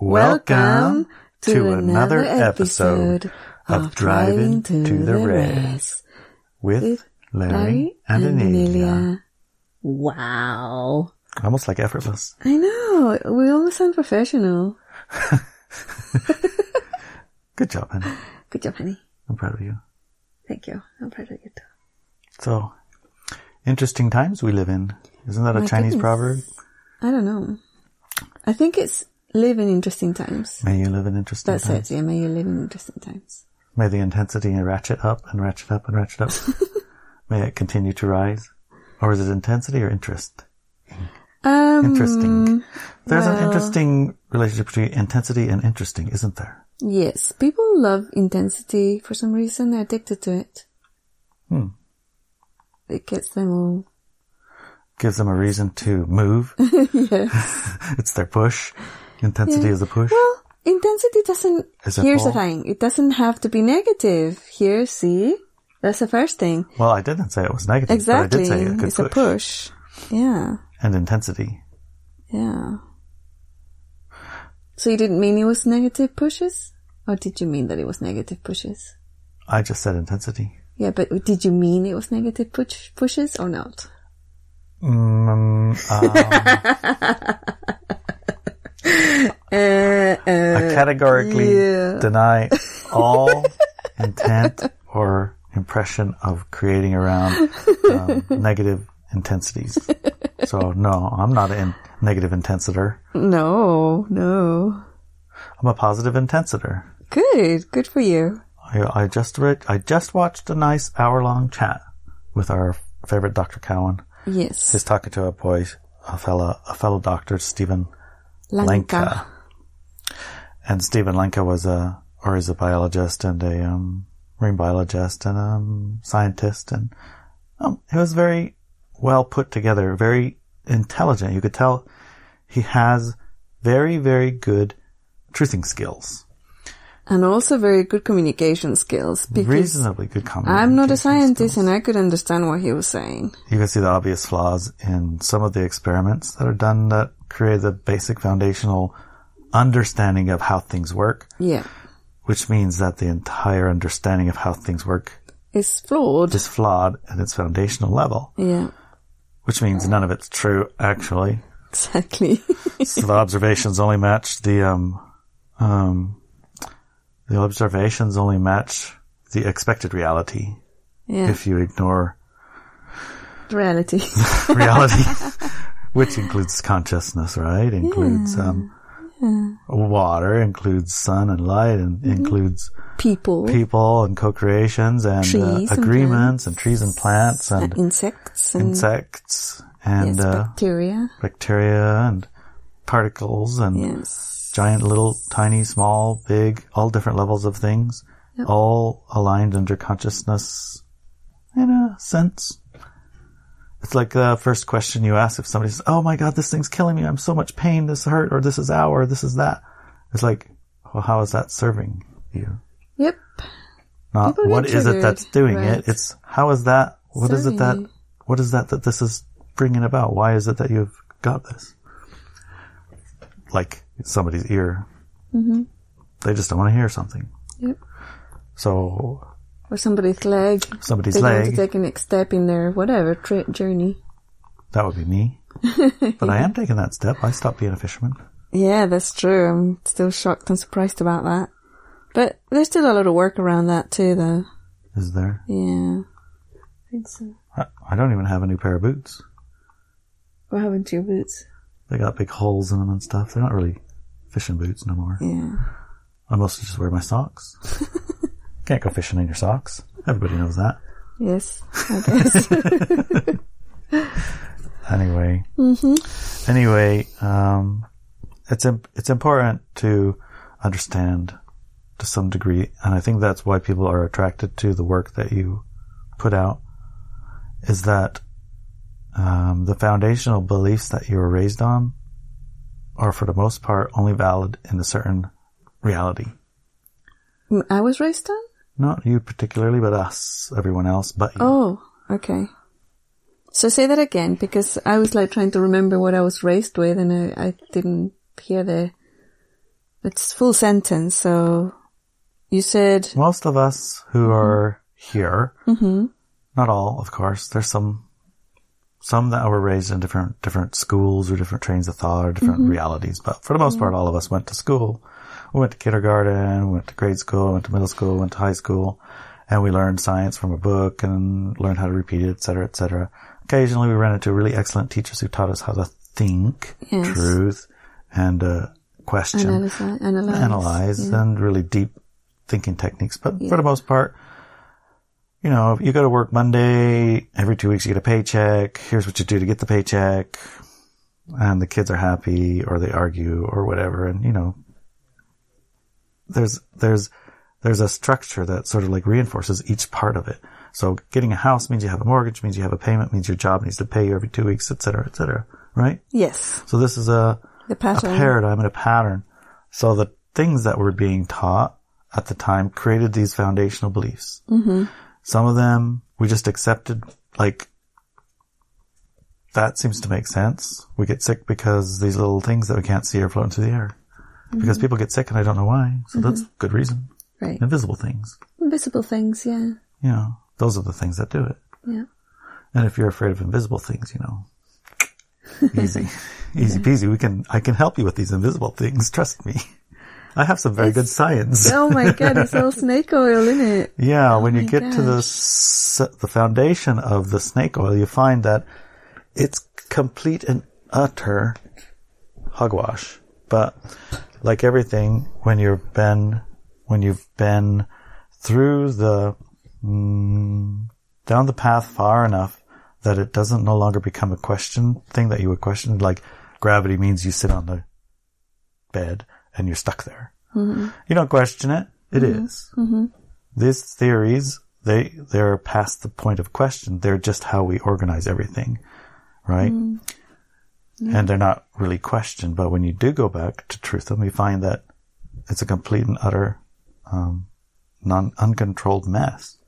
Welcome to another episode of Driving to the Res with Larry and Anelia. Wow. Almost like effortless. I know. We almost sound professional. Good job, honey. Good job, honey. I'm proud of you. Thank you. I'm proud of you too. So, interesting times we live in. Isn't that a My Chinese goodness. proverb? I don't know. I think it's live in interesting times. May you live in interesting That's times. it. Yeah, may you live in interesting times. May the intensity ratchet up and ratchet up and ratchet up. May it continue to rise. Or is it intensity or interest? Um, Interesting. There's an interesting relationship between intensity and interesting, isn't there? Yes, people love intensity for some reason. They're addicted to it. Hmm. It gets them all. Gives them a reason to move. yes. it's their push. Intensity Yeah. is a push. Well, intensity doesn't. Here's the thing: it doesn't have to be negative. Here, see, that's the first thing. Well, I didn't say it was negative, Exactly, but I did say it could it's a push. Yeah, And intensity. yeah. So you didn't mean it was negative pushes, or did you mean that it was negative pushes? I just said intensity. Yeah, but did you mean it was negative push pushes or not? Mm, um, Uh, I categorically yeah. deny all intent or impression of creating around um, negative intensities. So no, I'm not a negative intensitor. no, no. I'm a positive intensitor. Good, good for you. I, I just read, I just watched a nice hour long chat with our favorite Dr. Cowan. Yes, He's talking to a boy, a fellow, a fellow doctor, Stephen Lanka. Lenka. And Stephen Lenka was a, or is a biologist and a, um, marine biologist and um scientist and, um, he was very well put together, very intelligent. You could tell he has very, very good truthing skills. And also very good communication skills Reasonably good communication. I'm not a scientist skills. and I could understand what he was saying. You can see the obvious flaws in some of the experiments that are done that create the basic foundational understanding of how things work. Yeah. which means that the entire understanding of how things work is flawed. is flawed at its foundational level, yeah. which means none of it's true, actually. Exactly. So the observations only match the, um, um, the observations only match the expected reality yeah. if you ignore Reality. reality, which includes consciousness, right? Includes, um, water, includes sun and light, and includes People. people and co-creations and uh, Trees and agreements and, trees and plants and and insects and insects and yes, uh, bacteria. bacteria and particles and Yes. giant, little, tiny, small, big, all different levels of things, all aligned under consciousness in a sense. It's like the first question you ask if somebody says, "Oh my God, this thing's killing me! I'm so much pain. This hurt, or this is ow, or this is that." It's like, well, how is that serving you? Yep. Not People what is it that's doing right. it. It's how is that? What is it that? What is that that this is bringing about? Why is it that you've got this? Like somebody's ear. Mm-hmm. They just don't want to hear something. Yep. So Or somebody's leg. somebody's They want to take a next step in their whatever tri- journey. that would be me. but I am taking that step. I stopped being a fisherman. Yeah, that's true. I'm still shocked and surprised about that. But there's still a lot of work around that too, though. Is there? Yeah. I think so. I I don't even have a new pair of boots. What happened to your boots? They got big holes in them and stuff. They're not really fishing boots no more. Yeah. I mostly just wear my socks. Can't go fishing in your socks. Everybody knows that. Yes, I guess. anyway. Anyway, um, it's it's important to understand to some degree, and I think that's why people are attracted to the work that you put out. Is that um, the foundational beliefs that you were raised on are, for the most part, only valid in a certain reality. I was raised on? Not you particularly, but us, everyone else, but you. Oh, okay. So say that again, because I was like trying to remember what I was raised with and I, I didn't hear the It's full sentence, so you said, Most of us who are here, mm-hmm. not all, of course, there's some, some that were raised in different, different schools or different trains of thought or different mm-hmm. realities, but for the most mm-hmm. part, all of us went to school. We went to kindergarten, we went to grade school, went to middle school, went to high school, and we learned science from a book and learned how to repeat it, et cetera, et cetera. Occasionally we ran into really excellent teachers who taught us how to think Yes. truth and, uh, question analyze, analyze. analyze and really deep thinking techniques. But for the most part, you know, you go to work Monday, every two weeks you get a paycheck. Here's what you do to get the paycheck. And the kids are happy or they argue or whatever. And, you know, there's, there's, there's a structure that sort of like reinforces each part of it. So getting a house means you have a mortgage, means you have a payment, means your job needs to pay you every two weeks, et cetera, et cetera. Right? Yes, So this is a, the a paradigm and a pattern. So the things that were being taught at the time created these foundational beliefs. Mm-hmm. Some of them we just accepted, like, that seems to make sense. We get sick because these little things that we can't see are floating through the air. Because mm-hmm. people get sick and I don't know why. So mm-hmm. that's good reason. right. Invisible things. Invisible things, yeah. Yeah. those are the things that do it. Yeah. And if you're afraid of invisible things, you know, easy, easy peasy. We can, I can help you with these invisible things. Trust me. I have some very good science. Oh my god, it's all snake oil in it. Yeah, oh when you get to the the foundation of the snake oil, you find that it's complete and utter hogwash. But like everything, when you've been when you've been through the mm, down the path far enough that it doesn't no longer become a question thing that you would question. Like gravity means you sit on the bed and you're stuck there. Mm-hmm. You don't question it. It mm-hmm. is mm-hmm. these theories, they, they're past the point of question. They're just how we organize everything, right? And they're not really questioned, but when you do go back to truth them, you find that it's a complete and utter, um, non, uncontrolled mess.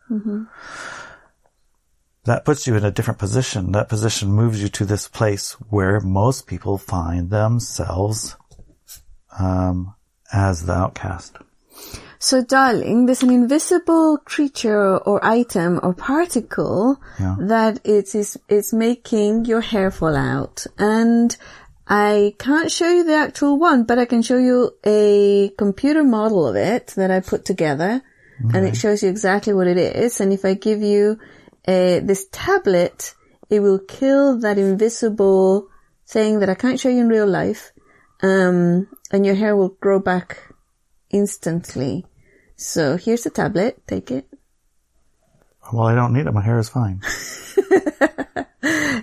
That puts you in a different position. That position moves you to this place where most people find themselves, um, as the outcast. So darling, there's an invisible creature or item or particle Yeah. that it is, it's making your hair fall out. And I can't show you the actual one, but I can show you a computer model of it that I put together and it shows you exactly what it is. And if I give you a, this tablet, it will kill that invisible thing that I can't show you in real life. Um, and your hair will grow back instantly. So here's the tablet. Take it. Well, I don't need it. My hair is fine.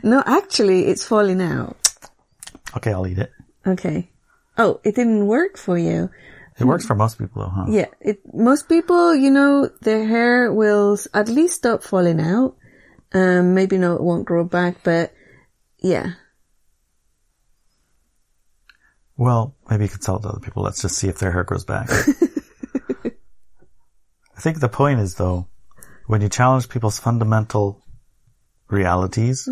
No, actually, it's falling out. Okay, I'll eat it. Okay. Oh, it didn't work for you. It works for most people though, huh? Yeah. It, most people, you know, their hair will at least stop falling out. Um, maybe no, it won't grow back, but yeah. Well, maybe you could sell it to other people. Let's just see if their hair grows back. I think the point is though, when you challenge people's fundamental realities,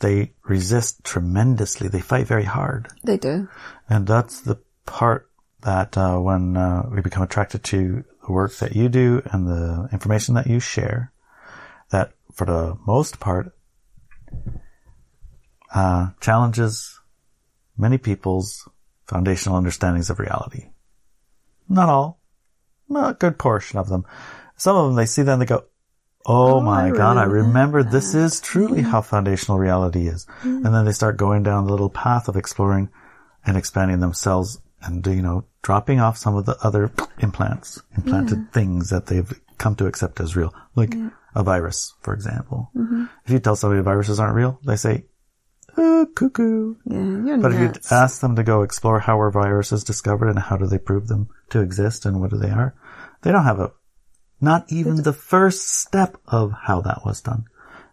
they resist tremendously. They fight very hard. They do. And that's the part that uh, when uh, we become attracted to the work that you do and the information that you share, that for the most part uh, challenges many people's foundational understandings of reality. Not all, not a good portion of them. Some of them they see that and they go, "Oh, oh my I God, I remember remember this is truly how foundational reality is." Mm. And then they start going down the little path of exploring and expanding themselves and, you know, dropping off some of the other implants, implanted things that they've come to accept as real. Like a virus, for example. Mm-hmm. If you tell somebody viruses aren't real, they say, oh, cuckoo. Yeah, you're But if you ask them to go explore how were viruses discovered and how do they prove them to exist and what do they are, they don't have a, not even the first step of how that was done.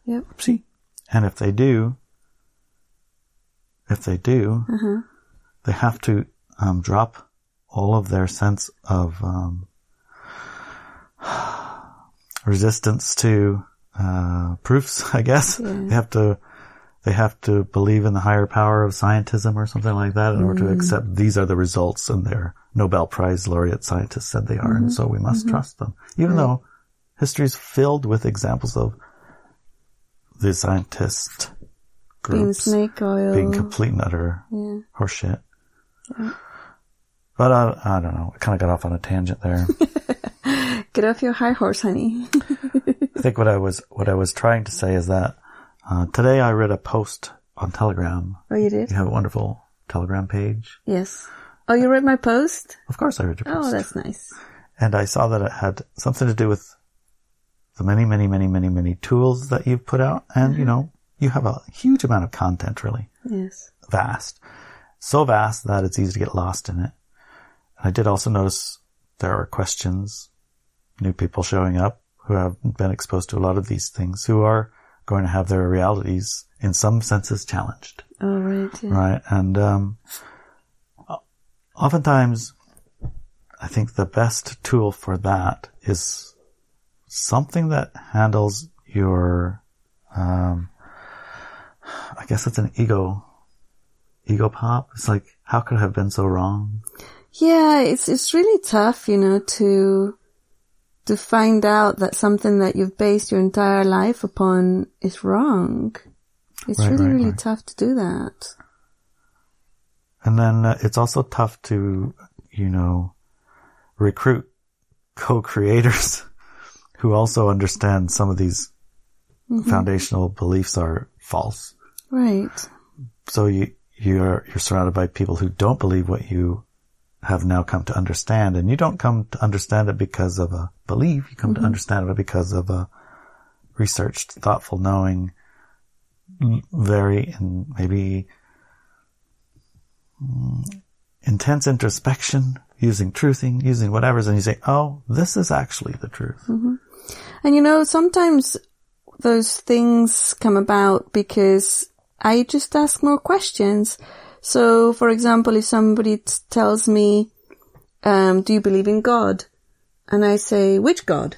Yep. See? And if they do, if they do, they have to um, drop all of their sense of um, resistance to uh, proofs. I guess they have to they have to believe in the higher power of scientism or something like that in order to mm. accept these are the results and they're Nobel Prize laureate scientists said they are, and mm-hmm. so we must mm-hmm. trust them, even though history is filled with examples of the scientist Being groups snake oil. being complete and utter yeah. horseshit. But I, I don't know. I kind of got off on a tangent there. Get off your high horse, honey. I think what I was what I was trying to say is that uh, today I read a post on Telegram. oh, you did? You have a wonderful Telegram page. Yes. Oh, you read my post? Of course, I read your post. Oh, that's nice. and I saw that it had something to do with the many, many, many, many, many tools that you've put out, and you know you have a huge amount of content, really Yes. vast, so vast that it's easy to get lost in it. And I did also notice there are questions, new people showing up who have been exposed to a lot of these things, who are going to have their realities in some senses challenged, Oh, right. Yeah. right? And um, oftentimes, I think the best tool for that is something that handles your, um, I guess it's an ego, ego pop. It's like, how could I have been so wrong? Yeah, it's it's really tough, you know, to to find out that something that you've based your entire life upon is wrong. It's Right, really, right, really right. tough to do that. And then uh, it's also tough to, you know, recruit co-creators who also understand some of these foundational beliefs are false. Right. So you, you're, you're surrounded by people who don't believe what you have now come to understand. And you don't come to understand it because of a belief. You come to mm-hmm. understand it because of a researched, thoughtful knowing, mm, very, and maybe mm, intense introspection, using truthing, using whatever's, and you say, oh, this is actually the truth. Mm-hmm. And you know, sometimes those things come about because I just ask more questions. So, for example, if somebody t- tells me, um, do you believe in God? And I say, which God?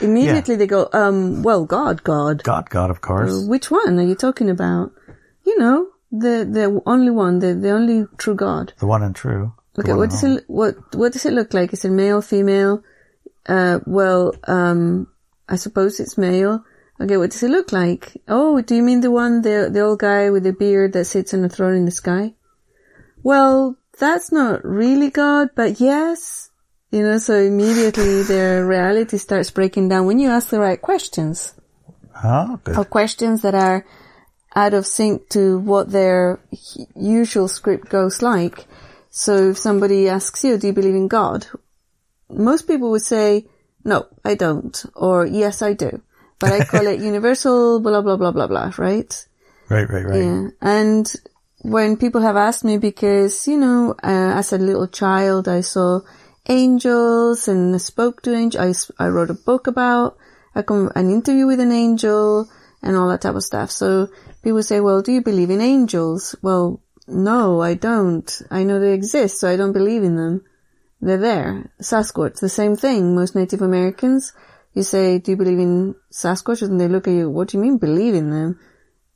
Immediately they go, um, well, God, God. God, God, of course. Uh, Which one are you talking about? You know, the, the only one, the, the only true God. the one and true. Okay, what does it what what does it look like? Is it male, female? Uh, well, um, I suppose it's male. Okay, what does it look like? Oh, do you mean the one the the old guy with the beard that sits on a throne in the sky? Well, that's not really God, but yes. You know, so immediately their reality starts breaking down when you ask the right questions Oh, good. or questions that are out of sync to what their usual script goes like. So if somebody asks you, do you believe in God? Most people would say, no, I don't, or yes, I do. But I call it universal, blah, blah, blah, blah, blah, right? Right, right, right. Yeah. And when people have asked me because, you know, uh, as a little child, I saw angels and I spoke to angels. I, I wrote a book about a an interview with an angel and all that type of stuff. So people say, well, do you believe in angels? Well, no, I don't. I know they exist, so I don't believe in them. They're there. Sasquatch, the same thing. Most Native Americans, you say, do you believe in Sasquatch? And they look at you, what do you mean believe in them?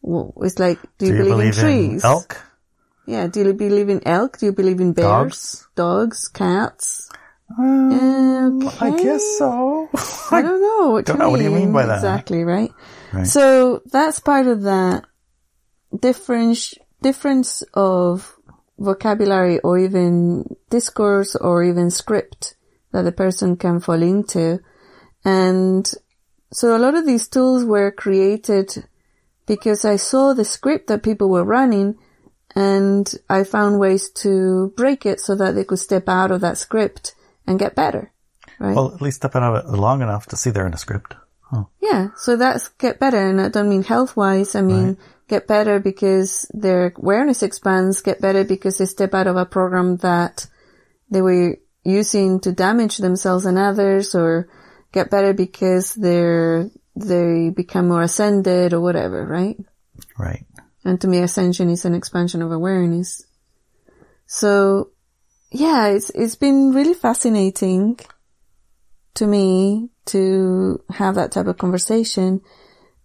Well, it's like, do you, Do you believe, believe in trees? elk? Yeah. Do you believe in elk? Do you believe in bears? Dogs? Cats? Um, Okay. I guess so. I don't know. What, don't you know. What do you mean by that? Exactly, right? Right. So that's part of that difference, difference of vocabulary or even discourse or even script that the person can fall into. And so a lot of these tools were created because I saw the script that people were running and I found ways to break it so that they could step out of that script and get better. Right? well, at least step out of it long enough to see they're in a script. Huh. Yeah, so that's get better, and I don't mean health wise. I mean get better because their awareness expands. Get better because they step out of a program that they were using to damage themselves and others, or get better because they're they become more ascended or whatever, right? Right. And to me, ascension is an expansion of awareness. So, yeah, it's it's been really fascinating to me to have that type of conversation.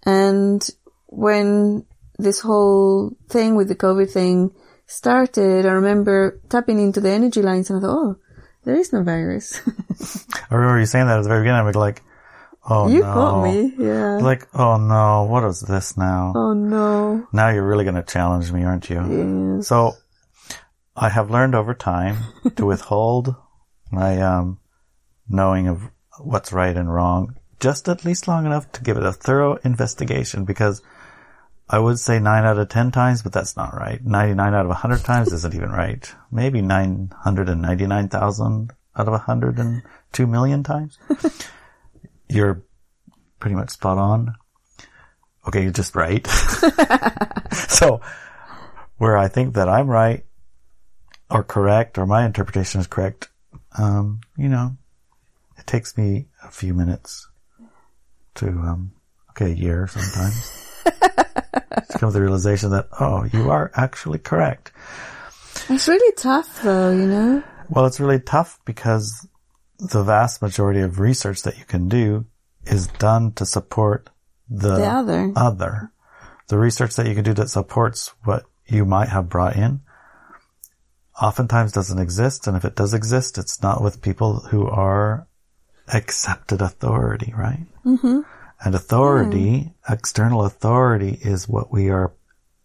And when this whole thing with the COVID thing started, I remember tapping into the energy lines and I thought, oh, there is no virus. I remember you saying that at the very beginning. I was like, oh you no. caught me. Yeah. Like, oh no, what is this now? oh no. Now you're really going to challenge me, aren't you? Yes. So I have learned over time to withhold my um, knowing of what's right and wrong just at least long enough to give it a thorough investigation because I would say nine out of ten times, but that's not right. 99 out of 100 times isn't even right. Maybe 999,000 out of 102 million times. You're pretty much spot on. Okay, you're just right. so where I think that I'm right or correct or my interpretation is correct, um, you know, it takes me a few minutes to, um, okay, a year sometimes to come to the realization that, oh, you are actually correct. It's really tough though, you know? Well, it's really tough because the vast majority of research that you can do is done to support the, The other. other. The research that you can do that supports what you might have brought in oftentimes doesn't exist. And if it does exist, it's not with people who are accepted authority, right? Mm-hmm. And authority, external authority is what we are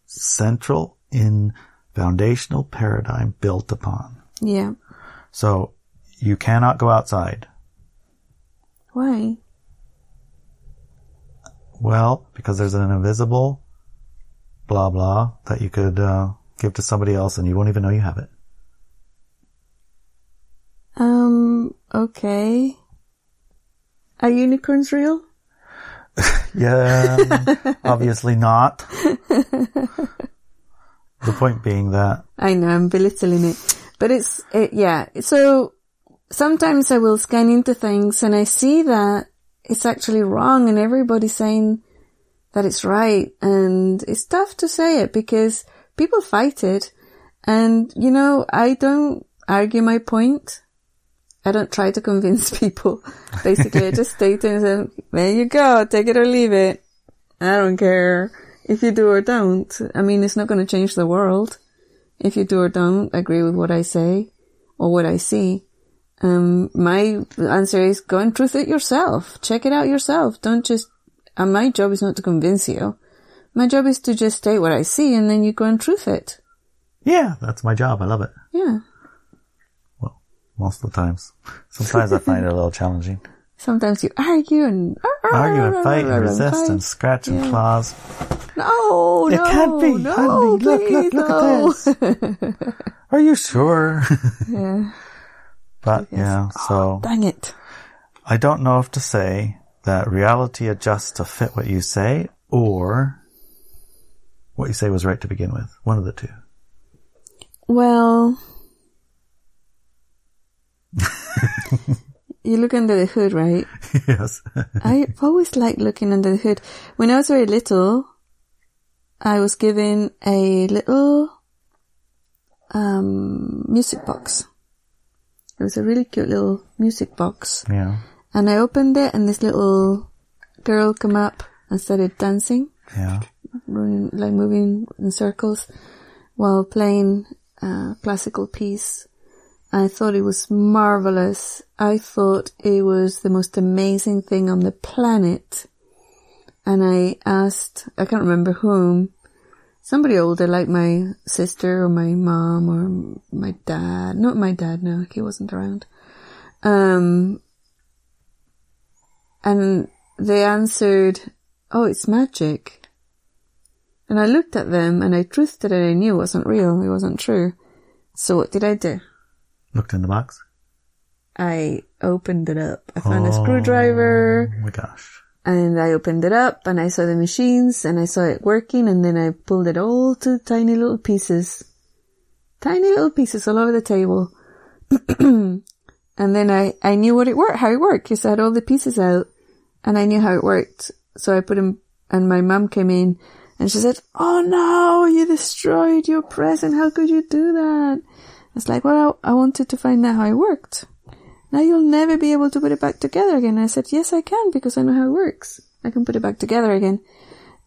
central in foundational paradigm built upon. Yeah. So you cannot go outside. Why? Well, because there's an invisible blah blah that you could uh, give to somebody else and you won't even know you have it. Um, okay. Are unicorns real? Yeah, obviously not. the point being that I know, I'm belittling it. But it's, it, yeah. So sometimes I will scan into things and I see that it's actually wrong and everybody's saying that it's right. And it's tough to say it because people fight it. And, you know, I don't argue my point. I don't try to convince people. Basically, I just state it and say, there you go, take it or leave it. I don't care if you do or don't. I mean, it's not going to change the world if you do or don't agree with what I say or what I see. Um, my answer is go and truth it yourself. Check it out yourself. Don't just, and my job is not to convince you. My job is to just state what I see and then you go and truth it. yeah, that's my job. I love it. Yeah. Most of the times. Sometimes I find it a little challenging. Sometimes you argue and Argue and fight and resist and scratch and claws. no, It no, can't be. no, Honey, look, look, look no. at this. Are you sure? yeah. but yeah, oh, so Dang it. I don't know if to say that reality adjusts to fit what you say or what you say was right to begin with. One of the two. Well, you look under the hood, right? yes. I've always liked looking under the hood. When I was very little, I was given a little um, music box. It was a really cute little music box. yeah. And I opened it and this little girl came up and started dancing, Yeah. running, like moving in circles while playing a classical piece. I thought it was marvelous. I thought it was the most amazing thing on the planet. And I asked, I can't remember whom, somebody older like my sister or my mom or my dad. Not my dad, no, he wasn't around. Um, and they answered, oh, it's magic. And I looked at them and I trusted it. I knew it wasn't real. It wasn't true. So what did I do? Looked in the box. I opened it up. I found a screwdriver Oh my gosh. and I opened it up and I saw the machines and I saw it working and then I pulled it all to tiny little pieces. Tiny little pieces all over the table. and then I, I knew what it worked, how it worked because I had all the pieces out and I knew how it worked. So I put them and my mum came in and she said, Oh no, you destroyed your present. How could you do that? I was like, well, I, I wanted to find out how it worked. Now you'll never be able to put it back together again. I said, yes, I can because I know how it works. I can put it back together again.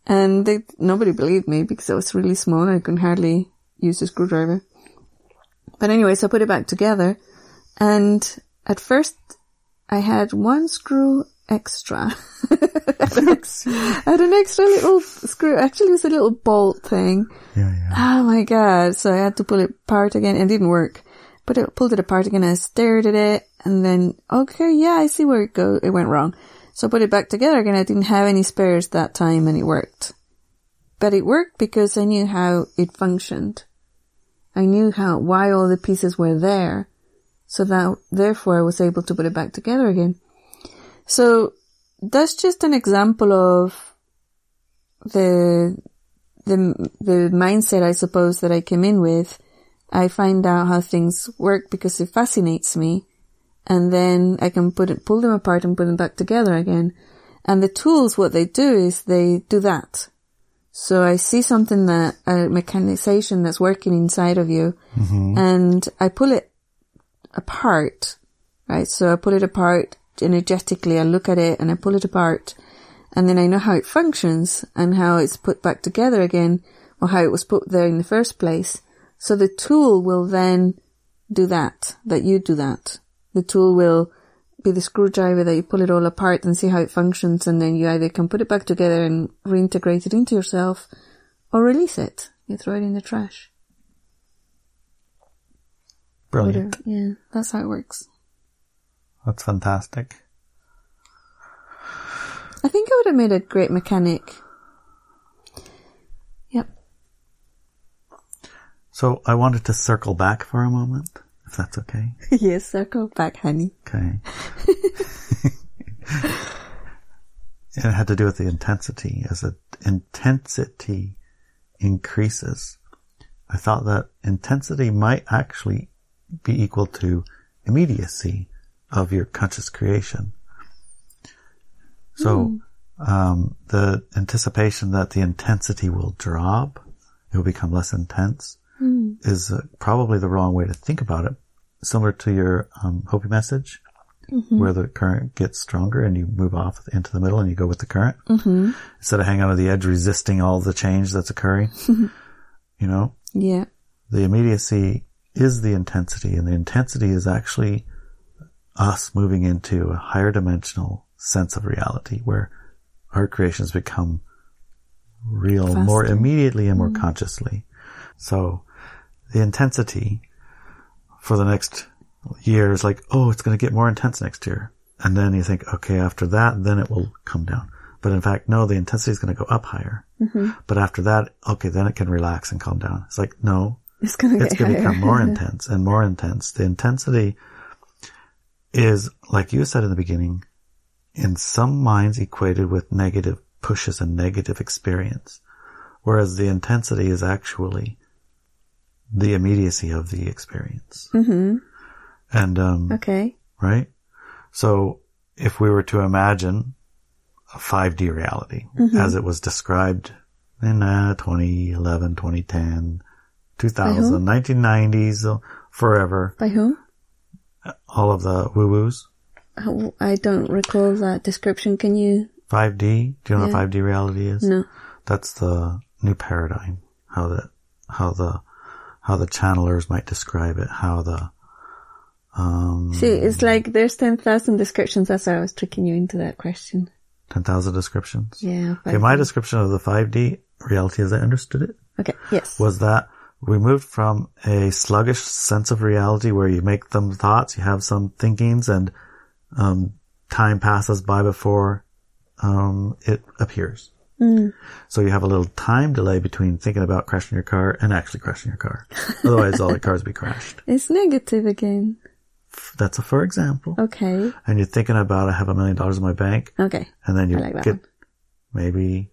And they, nobody believed me because I was really small. I could hardly use a screwdriver. But anyway, so I put it back together and at first I had one screw extra. I had an extra, I had an extra little screw. Actually, it was a little bolt thing. Yeah, yeah. Oh my god. So I had to pull it apart again. It didn't work. But it pulled it apart again. I stared at it and then, okay, yeah, I see where it go. It went wrong. So I put it back together again. I didn't have any spares that time and it worked. But it worked because I knew how it functioned. I knew how, why all the pieces were there. So that, therefore I was able to put it back together again. So that's just an example of the, the, the mindset I suppose that I came in with. I find out how things work because it fascinates me. And then I can put it, pull them apart and put them back together again. And the tools, what they do is they do that. So I see something that, a mechanization that's working inside of you mm-hmm. and I pull it apart, right? So I pull it apart energetically. I look at it and I pull it apart and then I know how it functions and how it's put back together again or how it was put there in the first place. So the tool will then do that, that you do that. The tool will be the screwdriver that you pull it all apart and see how it functions and then you either can put it back together and reintegrate it into yourself or release it. You throw it in the trash. Brilliant. Whatever. Yeah, that's how it works. That's fantastic. I think I would have made a great mechanic. Yep. So I wanted to circle back for a moment, if that's okay. yes, circle back, honey. Okay. it had to do with the intensity. As the intensity increases, I thought that intensity might actually be equal to immediacy of your conscious creation. So, um, the anticipation that the intensity will drop, it will become less intense, is uh, probably the wrong way to think about it. Similar to your um, Hopi message, where the current gets stronger and you move off into the middle and you go with the current instead of hanging on the edge, resisting all the change that's occurring. you know, Yeah. the immediacy is the intensity and the intensity is actually us moving into a higher dimensional sense of reality where our creations become real more immediately and more mm-hmm. consciously. So the intensity for the next year is like, oh, it's going to get more intense next year. And then you think, okay, after that, then it will come down. But in fact, no, the intensity is going to go up higher. Mm-hmm. But after that, okay, then it can relax and calm down. It's like, no, It's gonna it's get going to become more intense and more intense. The intensity is, like you said in the beginning, in some minds equated with negative pushes and negative experience, whereas the intensity is actually the immediacy of the experience. Mm-hmm. And, um, Okay. right? So if we were to imagine a 5D reality Mm-hmm. as it was described in uh, 2011, 2010, 2000, 1990s, uh, forever, By whom? All of the woo-woos. Oh, I don't recall that description. Can you? 5D, do you know Yeah. what 5D reality is? No. That's the new paradigm. How the, how the, how the channelers might describe it. How the, um, See, it's like there's 10,000 descriptions. That's why I was tricking you into that question. 10,000 descriptions. Yeah. Okay, my description of the 5D reality as I understood it okay. Yes. was that we moved from a sluggish sense of reality where you make some thoughts, you have some thinkings, and um, time passes by before um, it appears. So you have a little time delay between thinking about crashing your car and actually crashing your car. Otherwise, all the cars would be crashed. It's negative again. That's a for example. Okay. And you're thinking about I have a million dollars in my bank, Okay. and then you like get one. maybe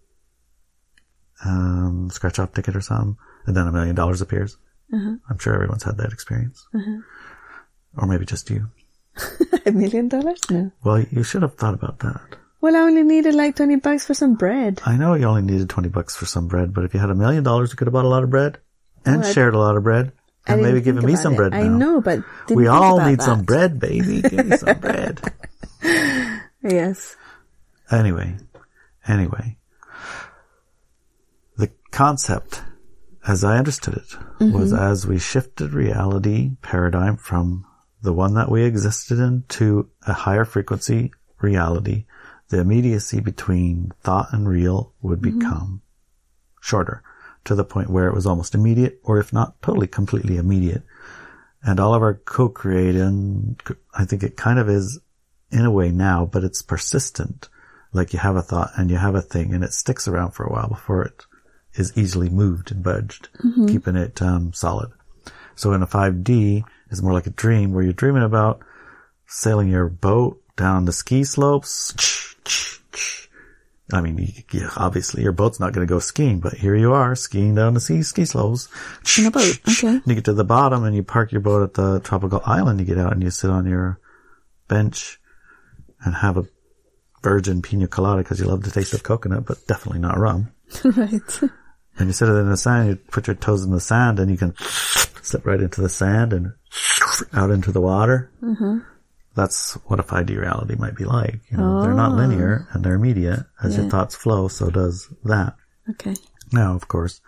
um, scratch off ticket or something, and then a million dollars appears. Uh-huh. I'm sure everyone's had that experience, or maybe just you. A million dollars? No. Well, you should have thought about that. Well, I only needed like 20 bucks for some bread. I know you only needed twenty bucks for some bread, but if you had a million dollars, you could have bought a lot of bread and Well, shared a lot of bread, and maybe given me some it. bread. I now. know, but we all need that. some bread, baby. Give me some bread. Yes. Anyway, anyway, the concept as I understood it, was mm-hmm. as we shifted reality paradigm from the one that we existed in to a higher frequency reality, the immediacy between thought and real would mm-hmm. become shorter to the point where it was almost immediate, or if not totally completely immediate. And all of our co-creating, I think it kind of is in a way now, but it's persistent. Like you have a thought and you have a thing and it sticks around for a while before it is easily moved and budged, keeping it um, solid. So in a 5D, it's more like a dream where you're dreaming about sailing your boat down the ski slopes. I mean, you, obviously your boat's not going to go skiing, but here you are skiing down the ski, ski slopes. In a boat, okay. You get to the bottom and you park your boat at the tropical island. You get out and you sit on your bench and have a virgin pina colada because you love the taste of coconut, but definitely not rum. right. And you sit it in the sand, you put your toes in the sand and you can slip right into the sand and out into the water. Mm-hmm. That's what a 5D reality might be like. You know, they're not linear and they're immediate. As your thoughts flow, so does that. Okay. Now, of course,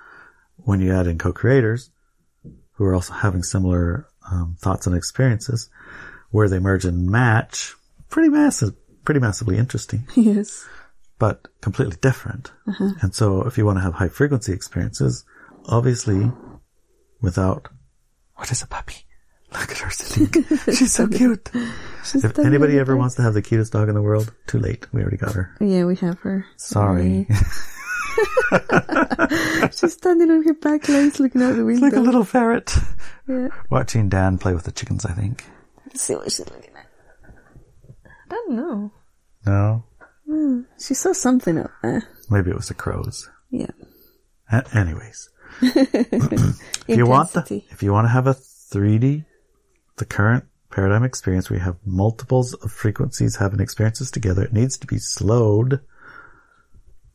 when you add in co-creators who are also having similar um, thoughts and experiences, where they merge and match, pretty massive, pretty massively interesting, Yes. But completely different. Uh-huh. And so, if you want to have high frequency experiences, obviously, without what is a puppy? Look at her sitting. She's so cute. if anybody ever wants to have the cutest dog in the world, too late. We already got her. Yeah, we have her. Sorry. She's standing on her back legs looking out the window. like a little ferret. Yeah. Watching Dan play with the chickens, I think. Let's see what she's looking at. I don't know. No? Hmm, she saw something up there. Maybe it was the crows. Yeah. A- anyways. if you want the, if you want to have a 3D, the current paradigm experience where you have multiples of frequencies having experiences together, it needs to be slowed,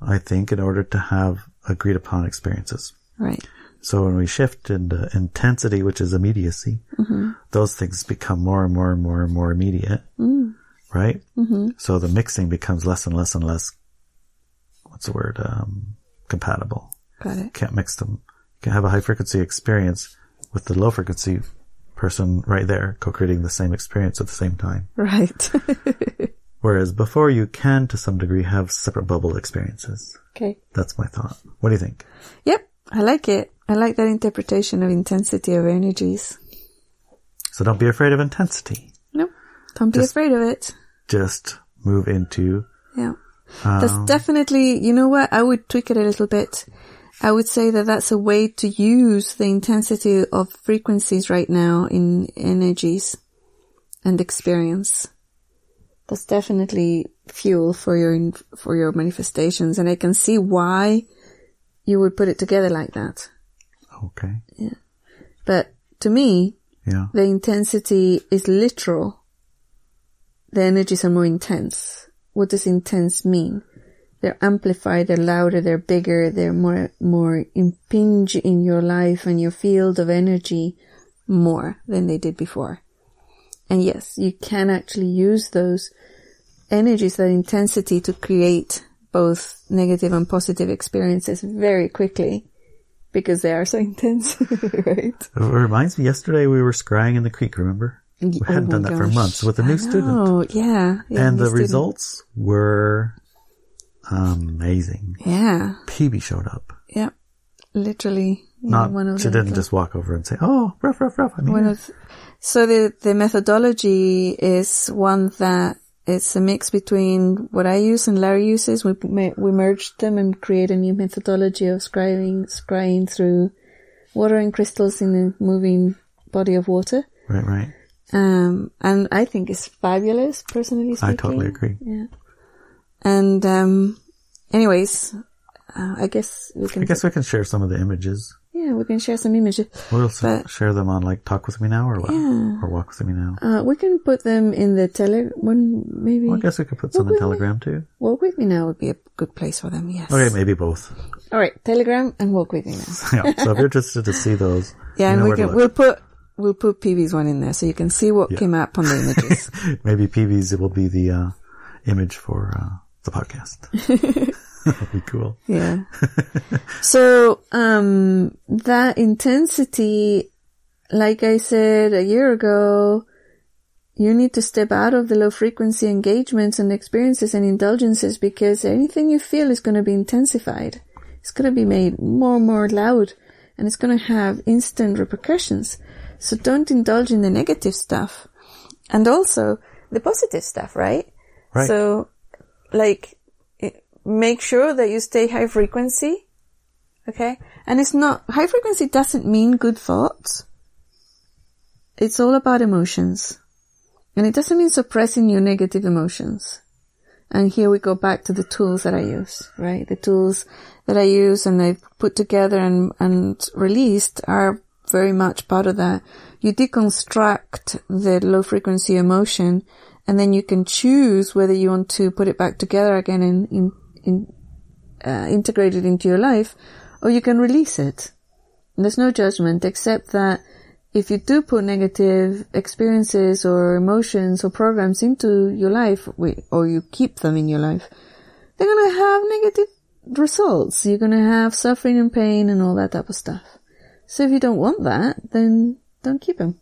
I think, in order to have agreed upon experiences. Right. So when we shift into intensity, which is immediacy, mm-hmm. those things become more and more and more and more immediate, mm. Right? Mm-hmm. So the mixing becomes less and less and less. What's the word? Um, compatible. Got it. Can't mix them. You can have a high frequency experience with the low frequency person right there, co-creating the same experience at the same time. Right. Whereas before, you can, to some degree, have separate bubble experiences. okay. That's my thought. What do you think? Yep. I like it. I like that interpretation of intensity of energies. So don't be afraid of intensity. Nope. Don't be Just- afraid of it. Just move into Yeah. That's Um, definitely, you know what? I would tweak it a little bit. I would say that that's a way to use the intensity of frequencies right now in energies and experience. That's definitely fuel for your, for your manifestations. And I can see why you would put it together like that. okay. Yeah. But to me, Yeah. the intensity is literal. The energies are more intense. What does intense mean? They're amplified, they're louder, they're bigger, they're more, more impinge in your life and your field of energy more than they did before. And yes, you can actually use those energies, that intensity to create both negative and positive experiences very quickly because they are so intense, right? It reminds me, yesterday we were scrying in the creek, remember? We Oh hadn't done that for months with a new I student. know, yeah. yeah and the student. results were amazing. Yeah, PB showed up. yeah. Literally, Not, one of she didn't just walk over and say, oh, rough, rough, rough. I'm one of. So the the methodology is one that it's a mix between what I use and Larry uses. We we merged them and create a new methodology of scrying scrying through water and crystals in a moving body of water. Right, right. Um, and I think it's fabulous, personally speaking. I totally agree. Yeah. And, um, anyways, uh, I guess we can, I guess we can share some of the images. yeah, we can share some images. We'll But- share them on like Talk With Me Now or what? Yeah. Or Walk With Me Now. Uh, we can put them in the tele, one, maybe, Well, I guess we could put some in Telegram too. Walk With Me Now would be a good place for them, yes. Okay, maybe both. Alright, Telegram and Walk With Me Now. yeah. So if you're interested to see those, Yeah, and we can, we'll put, we'll put PB's one in there so you can see what came up on the images. maybe PB's will be the uh, image for uh, the podcast. That'd be cool. Yeah. so, um, that intensity, like I said a year ago, you need to step out of the low frequency engagements and experiences and indulgences because anything you feel is going to be intensified. It's going to be made more and more loud and it's going to have instant repercussions. So don't indulge in the negative stuff and also the positive stuff, right? Right. So, like, make sure that you stay high frequency. Okay. And it's not, high frequency doesn't mean good thoughts. It's all about emotions. And it doesn't mean suppressing your negative emotions. And here we go back to the tools that I use, right? The tools that I use and I've put together and, and released are very much part of that. You deconstruct the low frequency emotion and then you can choose whether you want to put it back together again and in, in, uh, integrate it into your life or you can release it. And there's no judgment except that if you do put negative experiences or emotions or programs into your life, or you keep them in your life, they're gonna have negative results. You're gonna have suffering and pain and all that type of stuff. So if you don't want that, then don't keep them.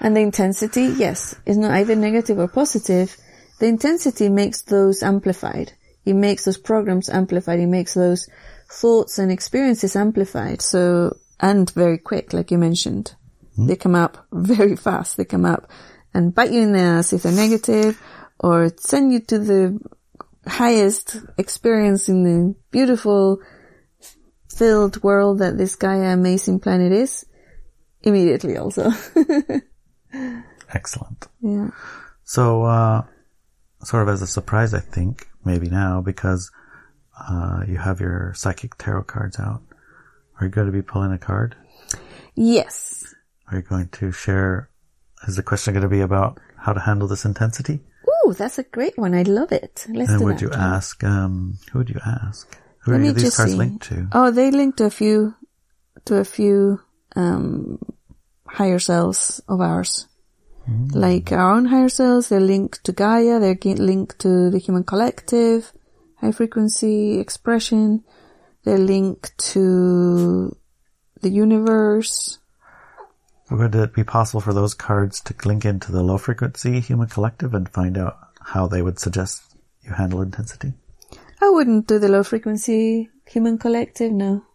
And the intensity, yes, is not either negative or positive. The intensity makes those amplified. It makes those programs amplified. It makes those thoughts and experiences amplified. So, and very quick, like you mentioned. Hmm? They come up very fast. They come up and bite you in the ass if they're negative or send you to the highest experience in the beautiful filled world that this Gaia amazing planet is immediately also. Excellent. yeah. So, uh, sort of as a surprise, I think, maybe now, because, uh, you have your psychic tarot cards out. Are you going to be pulling a card? Yes. Are you going to share, is the question going to be about how to handle this intensity? Ooh, that's a great one. I love it. Let's And do would that. you ask, um, who would you ask? Who Let are me these just cards see. linked to? Oh, they link to a few, to a few, um, higher selves of ours. Like our own higher selves, they're linked to Gaia, they're linked to the human collective, high frequency expression, they're linked to the universe. Would it be possible for those cards to link into the low frequency human collective and find out how they would suggest you handle intensity? I wouldn't do the low frequency human collective, no.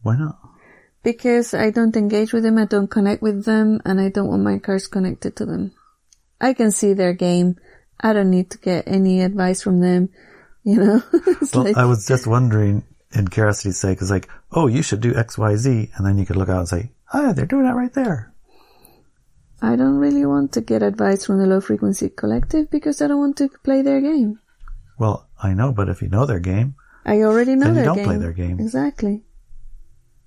Why not? Because I don't engage with them, I don't connect with them, and I don't want my cards connected to them. I can see their game. I don't need to get any advice from them. You know, Well, like, I was just wondering, in curiosity's sake, is like, oh, you should do X, Y, Z, and then you could look out and say, ah, they're doing that right there. I don't really want to get advice from the low frequency collective because I don't want to play their game. Well, I know, but if you know their game, I already know Then you their don't game. play their game. Exactly.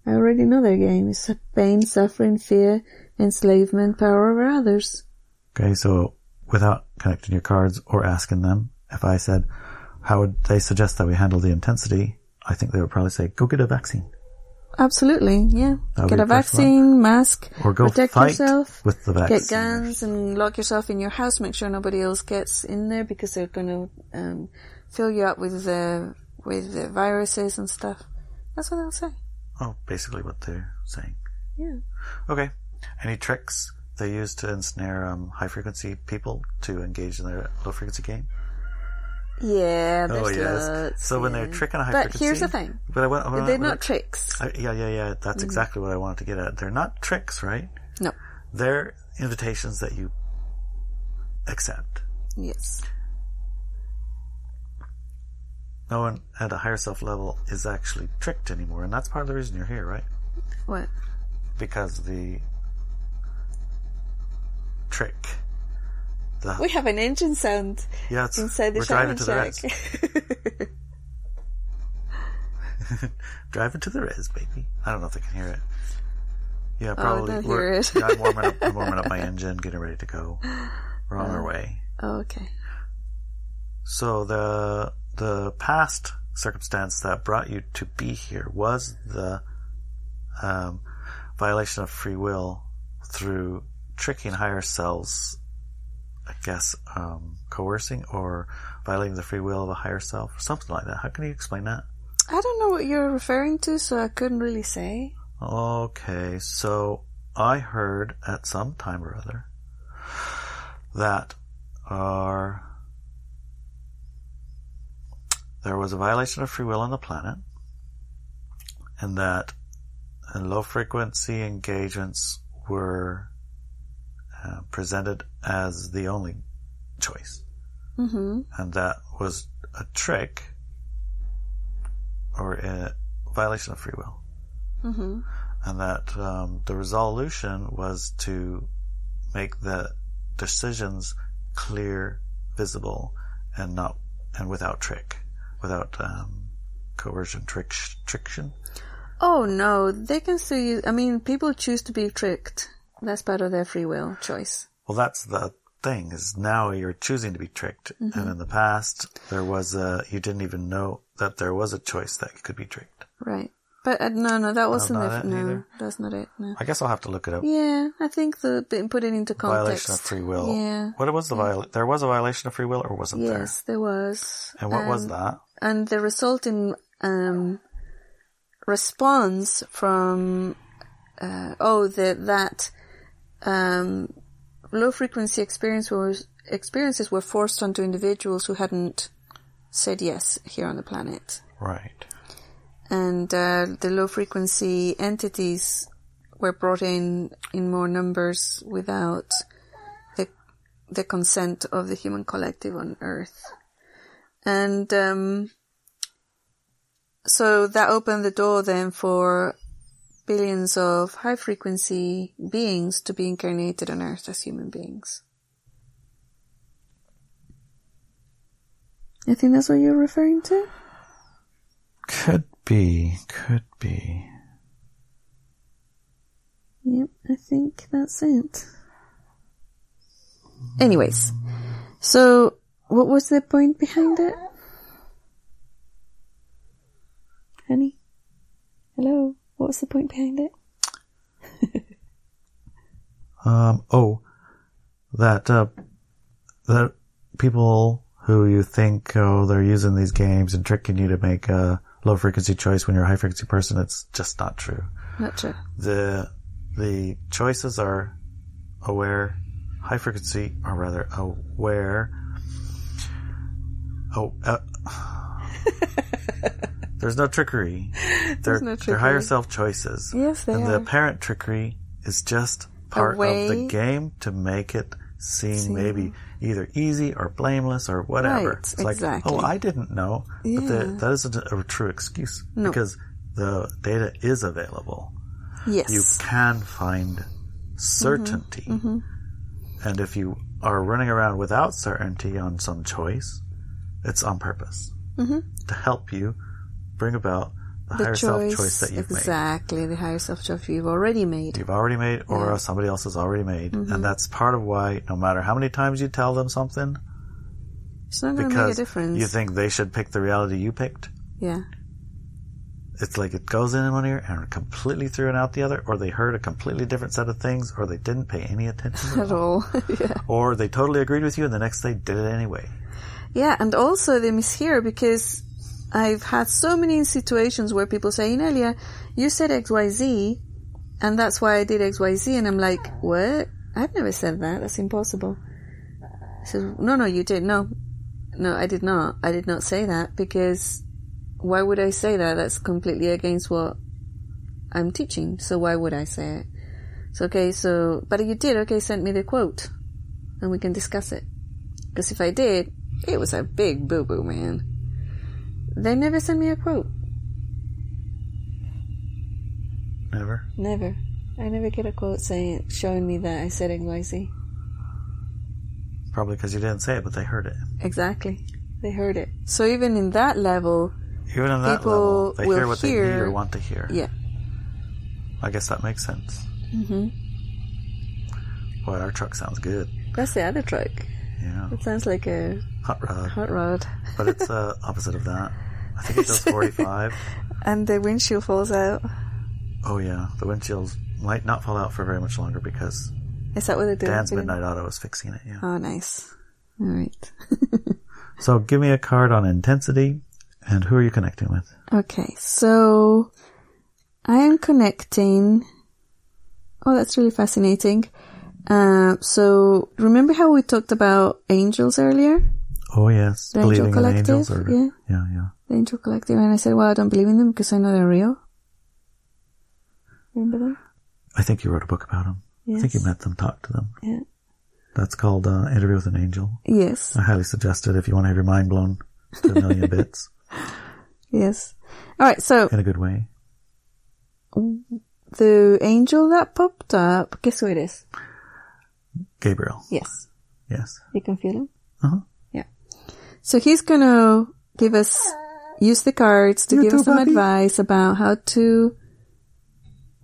I already know their game. It's pain, suffering, fear, enslavement, power over others. okay, so without connecting your cards or asking them, if I said, how would they suggest that we handle the intensity? I think they would probably say, go get a vaccine. Absolutely, yeah. Get a vaccine, mask, Or go protect yourself. with the vaccine. Get guns and lock yourself in your house. Make sure nobody else gets in there because they're going to um, fill you up with the with the viruses and stuff. That's what they'll say. Oh, basically what they're saying. Yeah. Okay. Any tricks they use to ensnare um, high frequency people to engage in their low frequency game? Yeah, there's oh yes. lots, so when they're tricking a high But here's the thing: But I, I, want- they're I- not tricks. I, yeah, yeah, yeah. That's mm-hmm. exactly what I wanted to get at. They're not tricks, right? No. They're invitations that you accept. Yes. No one at a higher self level is actually tricked anymore, and that's part of the reason you're here, right? What? Because the trick, the We have an engine sound yeah, it's, inside the we're driving to the Shack. res. driving to the res, baby. I don't know if they can hear it. Yeah, probably. don't we're- it. yeah, I'm warming up. I'm warming up my engine, getting ready to go. We're on our way. oh, okay. So the the past circumstance that brought you to be here was the um, violation of free will through tricking higher selves I guess, um, coercing or violating the free will of a higher self or something like that. How can you explain that? I don't know what you're referring to, so I couldn't really say. Okay, so I heard at some time or other that our there was a violation of free will on the planet, and that low frequency engagements were uh, presented as the only choice, Mm-hmm. and that was a trick or a violation of free will Mm-hmm. and that um, the resolution was to make the decisions clear, visible, and not and without trick, without um, coercion, trick, triction. Oh no, they can still use, I mean, people choose to be tricked. That's part of their free will choice. Well, that's the thing is now you're choosing to be tricked, and in the past there was a you didn't even know that there was a choice that could be tricked. Right. But uh, no, no, that wasn't not it. No, either? that's not it. No. I guess I'll have to look it up. Yeah, I think the put it into context. Violation of free will. Yeah. What was the viol? There was a violation of free will, or wasn't Yes, there was. there? And what was Um, that? and the resulting um, response from uh, oh the, that um, low frequency experience was, experiences were forced onto individuals who hadn't said yes here on the planet, Right. and uh, the low frequency entities were brought in in more numbers without the the consent of the human collective on Earth, and um, so that opened the door then for billions of high frequency beings to be incarnated on Earth as human beings. I think that's what you're referring to. Could be. Could be. Yep, I think that's it. Anyways, so what was the point behind it? Honey? Hello? What was the point behind it? Um, oh, that, uh, that people who you think, oh, they're using these games and tricking you to make a low frequency choice when you're a high frequency person, it's just not true. Not true. The, the choices are aware, high frequency, or rather aware. Oh, uh, there's no trickery. They're, no they're higher self choices. Yes, they and are. the apparent trickery is just part of the game to make it seem, Seem- maybe either easy or blameless or whatever. Right, it's like, exactly. oh, I didn't know. But the, that isn't a true excuse No. because the data is available. Yes. You can find certainty. Mm-hmm. And if you are running around without certainty on some choice, it's on purpose Mm-hmm. to help you bring about the, the higher choice, self choice that you've made. exactly, the higher self choice you've already made. You've already made, or Yeah. Mm-hmm. somebody else has already made, and that's part of why, no matter how many times you tell them something, It's not going to make a because difference. you think they should pick the reality you picked, yeah. it's like it goes in one ear and completely through and out the other, or they heard a completely different set of things, or they didn't pay any attention, At all. yeah. or they totally agreed with you, and the next day did it anyway. Yeah, and also they mishear because I've had so many situations where people say, Inelia, you said XYZ, and that's why I did XYZ, and I'm like, what? I've never said that. That's impossible. I said, no, no, you did. No, no, I did not. I did not say that because why would I say that? That's completely against what I'm teaching. So why would I say it? So, okay, so, but you did. Okay, send me the quote and we can discuss it. Because if I did, it was a big boo boo, man. They never sent me a quote. Never. Never. I never get a quote saying, showing me that I said XYZ. Probably because you didn't say it, but they heard it. Exactly. They heard it. So even in that level, Even in that People level, they will hear what they need or want to hear. yeah. I guess that makes sense. Mm-hmm. Boy, our truck sounds good. That's the other truck. Yeah. It sounds like a Hot rod. hot rod. But it's uh, opposite of that. I think it does 45. And the windshield falls out. Oh yeah, the windshields might not fall out for very much longer because Is that what they're doing? Dan's Midnight Auto is fixing it. Yeah. Oh, nice. All right. So give me a card on intensity, and who are you connecting with? Okay, so I am connecting. Oh, that's really fascinating. Uh, so remember how we talked about angels earlier? Oh yes, The Angel believing in angels, Collective, or yeah. yeah, yeah. The Angel Collective, and I said, well, I don't believe in them because I know they're real. Remember them? I think you wrote a book about them. Yes. I think you met them, talked to them. Yeah. That's called uh, Interview with an Angel. Yes. I highly suggest it if you want to have your mind blown to a million bits Yes. All right. So in a good way. the angel that popped up, guess who it is? Gabriel. Yes. Yes. You can feel him? Uh-huh. Yeah. So he's gonna give us, use the cards to You give too, us some puppy. advice about how to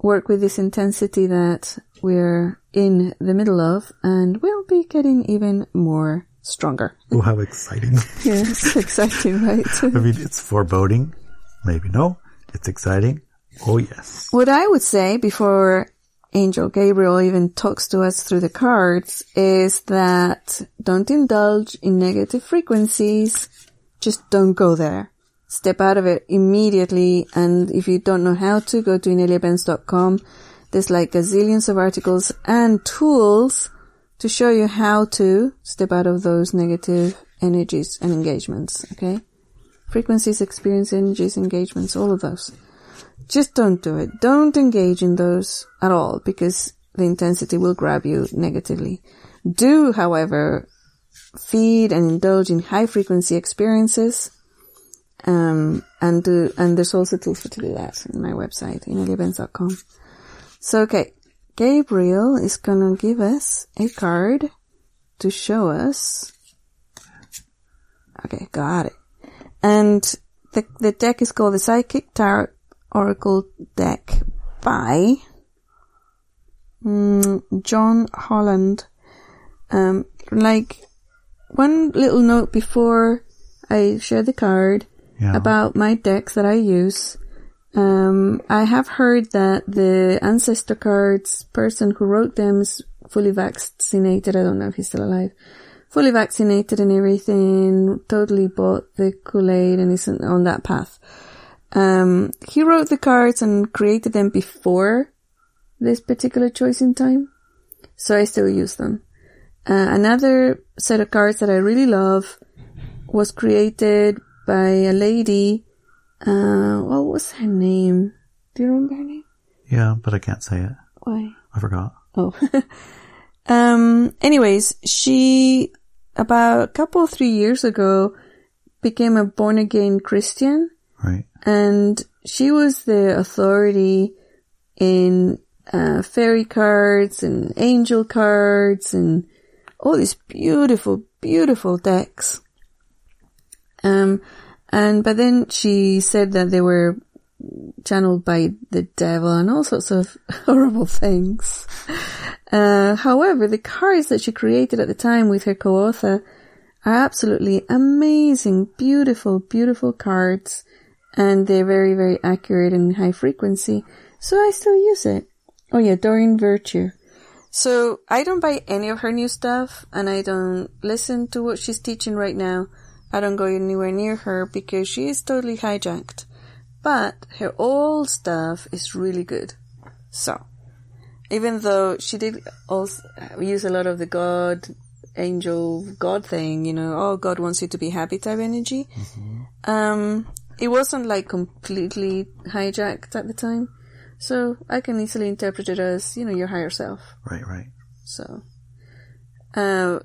work with this intensity that we're in the middle of and we'll be getting even more stronger. Oh, how exciting. Yes, exciting, right? I mean, it's foreboding. Maybe no. It's exciting. Oh, yes. What I would say before Angel Gabriel even talks to us through the cards is that don't indulge in negative frequencies. Just don't go there. Step out of it immediately. And if you don't know how to, go to ineliabenz.com. There's like gazillions of articles and tools to show you how to step out of those negative energies and engagements. Okay. Frequencies, experience energies, engagements, all of those just don't do it. Don't engage in those at all because the intensity will grab you negatively. Do, however, feed and indulge in high frequency experiences. Um, and do, and there's also tools for to do that in my website, ineliabenz.com. So, okay. Gabriel is gonna give us a card to show us. Okay, got it. And the, the deck is called the Psychic Tarot Oracle deck by mm, John Holland. Um, like one little note before I share the card Yeah. about my decks that I use. Um, I have heard that the ancestor cards person who wrote them is fully vaccinated. I don't know if he's still alive. Fully vaccinated and everything. Totally bought the Kool-Aid and isn't on that path. Um, he wrote the cards and created them before this particular choice in time. So I still use them. Uh, another set of cards that I really love was created by a lady. Uh, what was her name? Do you remember her name? Yeah, but I can't say it. Why? I forgot. Oh. um, anyways, she, about a couple, three years ago, became a born again Christian Right. and she was the authority in uh, fairy cards and angel cards and all these beautiful, beautiful decks. Um, and but then she said that they were channeled by the devil and all sorts of horrible things. Uh, however, the cards that she created at the time with her co-author are absolutely amazing, beautiful, beautiful cards and they're very, very accurate and high frequency. So I still use it. Oh yeah, Doreen Virtue. So I don't buy any of her new stuff and I don't listen to what she's teaching right now. I don't go anywhere near her because she is totally hijacked. But her old stuff is really good. So, even though she did also use a lot of the God, angel, God thing, you know, oh, God wants you to be happy type energy. Um, it wasn't like completely hijacked at the time. So I can easily interpret it as, you know, your higher self. Right, right. So, uh,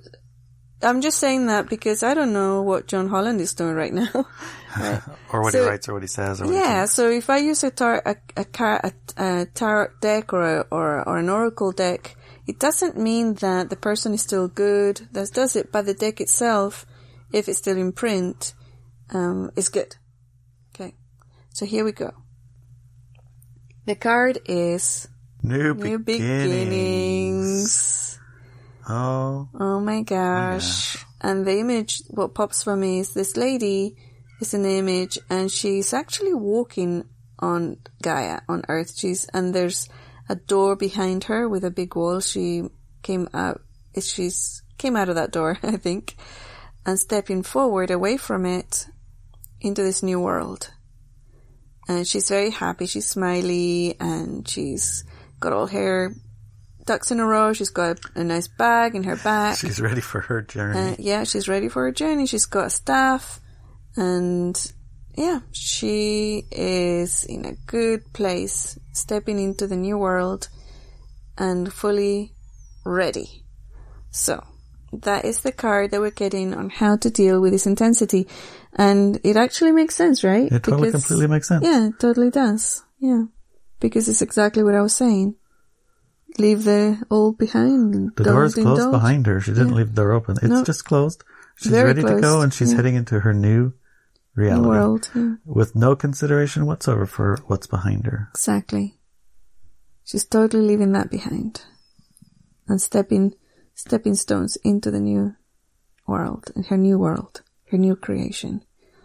I'm just saying that because I don't know what John Holland is doing right now. Right. Or what So- he writes or what he says or what he Yeah, thinks. so if I use a tar- a, a, car- a, tarot deck or a, or or an oracle deck, it doesn't mean that the person is still good. That does it, but the deck itself, if it's still in print, um, is good. Okay, so here we go. The card is New, New beginnings. Beginnings. Oh, Oh my gosh. And the image, what pops for me is this lady is an image and she's actually walking on Gaia, on Earth. She's, and there's a door behind her with a big wall. She came out, she's came out of that door, I think, and stepping forward away from it into this new world. And she's very happy. She's smiley and she's got all her ducks in a row. She's got a, a nice bag in her back. She's ready for her journey. Uh, yeah, she's ready for her journey. She's got a staff and yeah, she is in a good place, stepping into the new world and fully ready. So, that is the card that we're getting on how to deal with this intensity. And it actually makes sense, right? it totally completely makes sense. Yeah, it totally does. Yeah. Because it's exactly what I was saying. Leave the old behind. The door is closed indulge. behind her. She didn't leave the door open. It's No. just closed. She's Very ready to go and she's yeah. heading into her new reality world. Yeah, with no consideration whatsoever for what's behind her. exactly. She's totally leaving that behind. And stepping, stepping stones into the new world, in her new world, her new creation.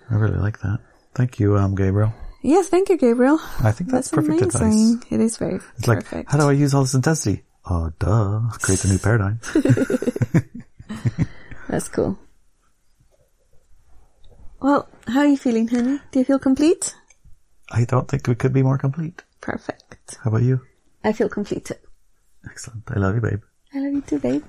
I really like that. Thank you, um, Gabriel. Yes, thank you, Gabriel. I think that's, perfect amazing. advice. It is very It's like, perfect. how do I use all this intensity? Oh, duh. Create a new paradigm. That's cool. Well, how are you feeling, honey? Do you feel complete? I don't think we could be more complete. Perfect. How about you? I feel completed. Excellent. I love you, babe. I love you too, babe.